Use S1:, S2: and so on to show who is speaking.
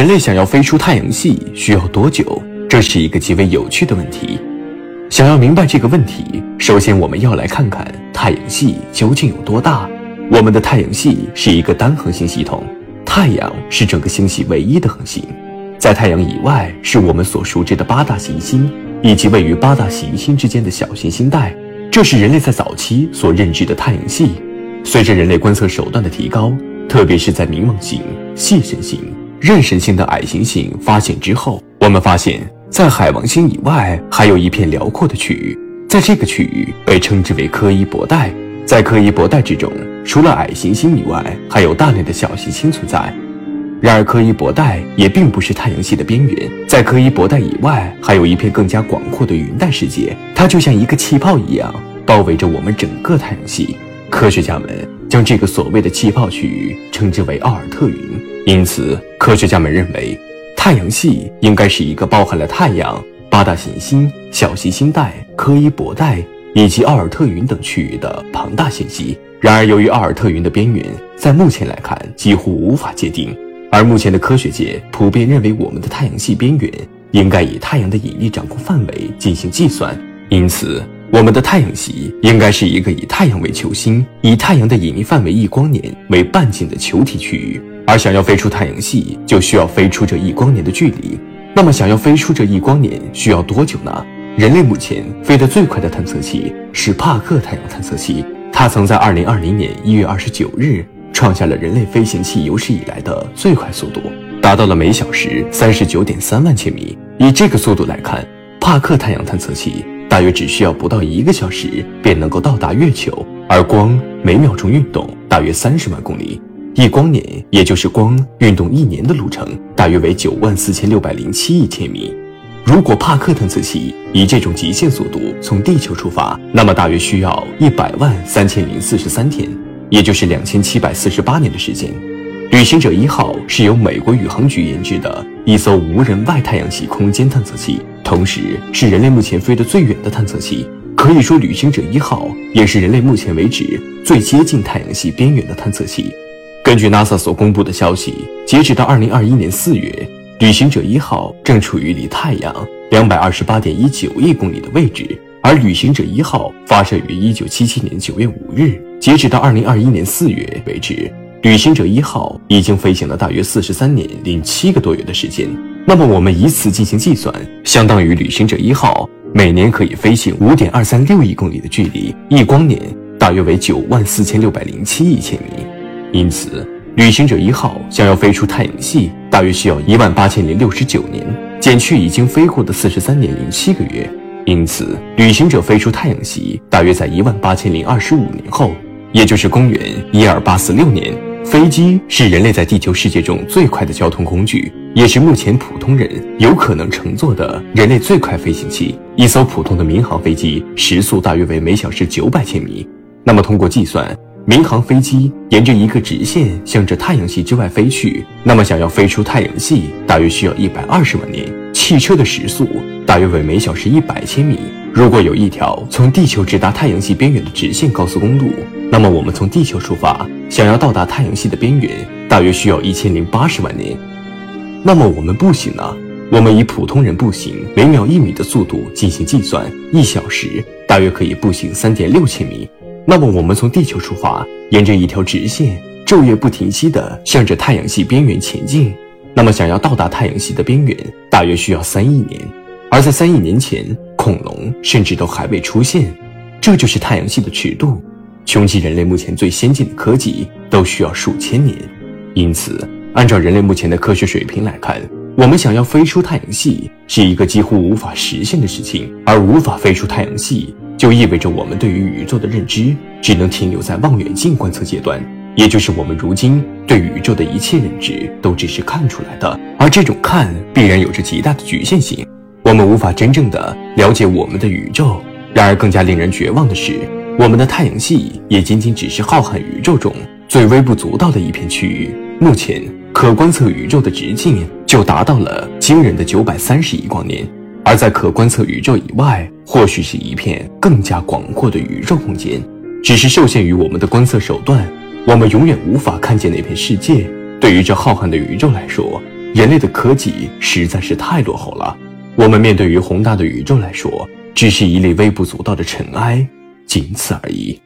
S1: 人类想要飞出太阳系需要多久？这是一个极为有趣的问题。想要明白这个问题，首先我们要来看看太阳系究竟有多大。我们的太阳系是一个单恒星系统，太阳是整个星系唯一的恒星。在太阳以外，是我们所熟知的八大行星，以及位于八大行星之间的小行星带。这是人类在早期所认知的太阳系。随着人类观测手段的提高，特别是在冥王星、系神星、妊神星的矮行星发现之后，我们发现，在海王星以外，还有一片辽阔的区域，在这个区域被称之为柯伊伯带。在柯伊伯带之中，除了矮行星以外，还有大量的小行星存在。然而，柯伊伯带也并不是太阳系的边缘，在柯伊伯带以外，还有一片更加广阔的云带世界，它就像一个气泡一样，包围着我们整个太阳系。科学家们将这个所谓的气泡区域称之为奥尔特云。因此，科学家们认为，太阳系应该是一个包含了太阳、八大行星、小行星带、柯伊伯带。以及奥尔特云等区域的庞大信息。然而，由于奥尔特云的边缘在目前来看几乎无法界定，而目前的科学界普遍认为我们的太阳系边缘应该以太阳的引力掌控范围进行计算。因此，我们的太阳系应该是一个以太阳为球心、以太阳的引力范围一光年为半径的球体区域。而想要飞出太阳系，就需要飞出这一光年的距离。那么，想要飞出这一光年需要多久呢？人类目前飞得最快的探测器是帕克太阳探测器，它曾在2020年1月29日创下了人类飞行器有史以来的最快速度，达到了每小时39.3万千米。以这个速度来看，帕克太阳探测器大约只需要不到一个小时便能够到达月球，而光每秒钟运动大约30万公里，一光年也就是光运动一年的路程大约为9万4607亿千米。如果帕克探测器以这种极限速度从地球出发，那么大约需要一百万三千零四十三天，也就是两千七百四十八年的时间。旅行者一号是由美国宇航局研制的一艘无人外太阳系空间探测器，同时是人类目前飞得最远的探测器。可以说，旅行者一号也是人类目前为止最接近太阳系边缘的探测器。根据 NASA 所公布的消息，截止到二零二一年四月。旅行者一号正处于离太阳两百二十八点一九亿公里的位置，而旅行者一号发射于一九七七年九月五日。截止到二零二一年四月为止，旅行者一号已经飞行了大约四十三年零七个多月的时间。那么，我们以此进行计算，相当于旅行者一号每年可以飞行五点二三六亿公里的距离，一光年大约为九万四千六百零七亿千米。因此，旅行者一号想要飞出太阳系。大约需要一万八千零六十九年，减去已经飞过的四十三年零七个月，因此旅行者飞出太阳系大约在一万八千零二十五年后，也就是公元一二八四六年。飞机是人类在地球世界中最快的交通工具，也是目前普通人有可能乘坐的人类最快飞行器。一艘普通的民航飞机时速大约为每小时九百千米。那么通过计算。民航飞机沿着一个直线向着太阳系之外飞去，那么想要飞出太阳系，大约需要一百二十万年。汽车的时速大约为每小时一百千米。如果有一条从地球直达太阳系边缘的直线高速公路，那么我们从地球出发，想要到达太阳系的边缘，大约需要一千零八十万年。那么我们步行呢？我们以普通人步行每秒一米的速度进行计算，一小时大约可以步行三点六千米。那么，我们从地球出发，沿着一条直线，昼夜不停息地向着太阳系边缘前进。那么，想要到达太阳系的边缘，大约需要三亿年。而在三亿年前，恐龙甚至都还未出现。这就是太阳系的尺度。穷极人类目前最先进的科技，都需要数千年。因此，按照人类目前的科学水平来看，我们想要飞出太阳系，是一个几乎无法实现的事情。而无法飞出太阳系。就意味着我们对于宇宙的认知只能停留在望远镜观测阶段，也就是我们如今对宇宙的一切认知都只是看出来的，而这种看必然有着极大的局限性，我们无法真正的了解我们的宇宙。然而，更加令人绝望的是，我们的太阳系也仅仅只是浩瀚宇宙中最微不足道的一片区域。目前可观测宇宙的直径就达到了惊人的九百三十亿光年。而在可观测宇宙以外，或许是一片更加广阔的宇宙空间，只是受限于我们的观测手段，我们永远无法看见那片世界。对于这浩瀚的宇宙来说，人类的科技实在是太落后了。我们面对于宏大的宇宙来说，只是一粒微不足道的尘埃，仅此而已。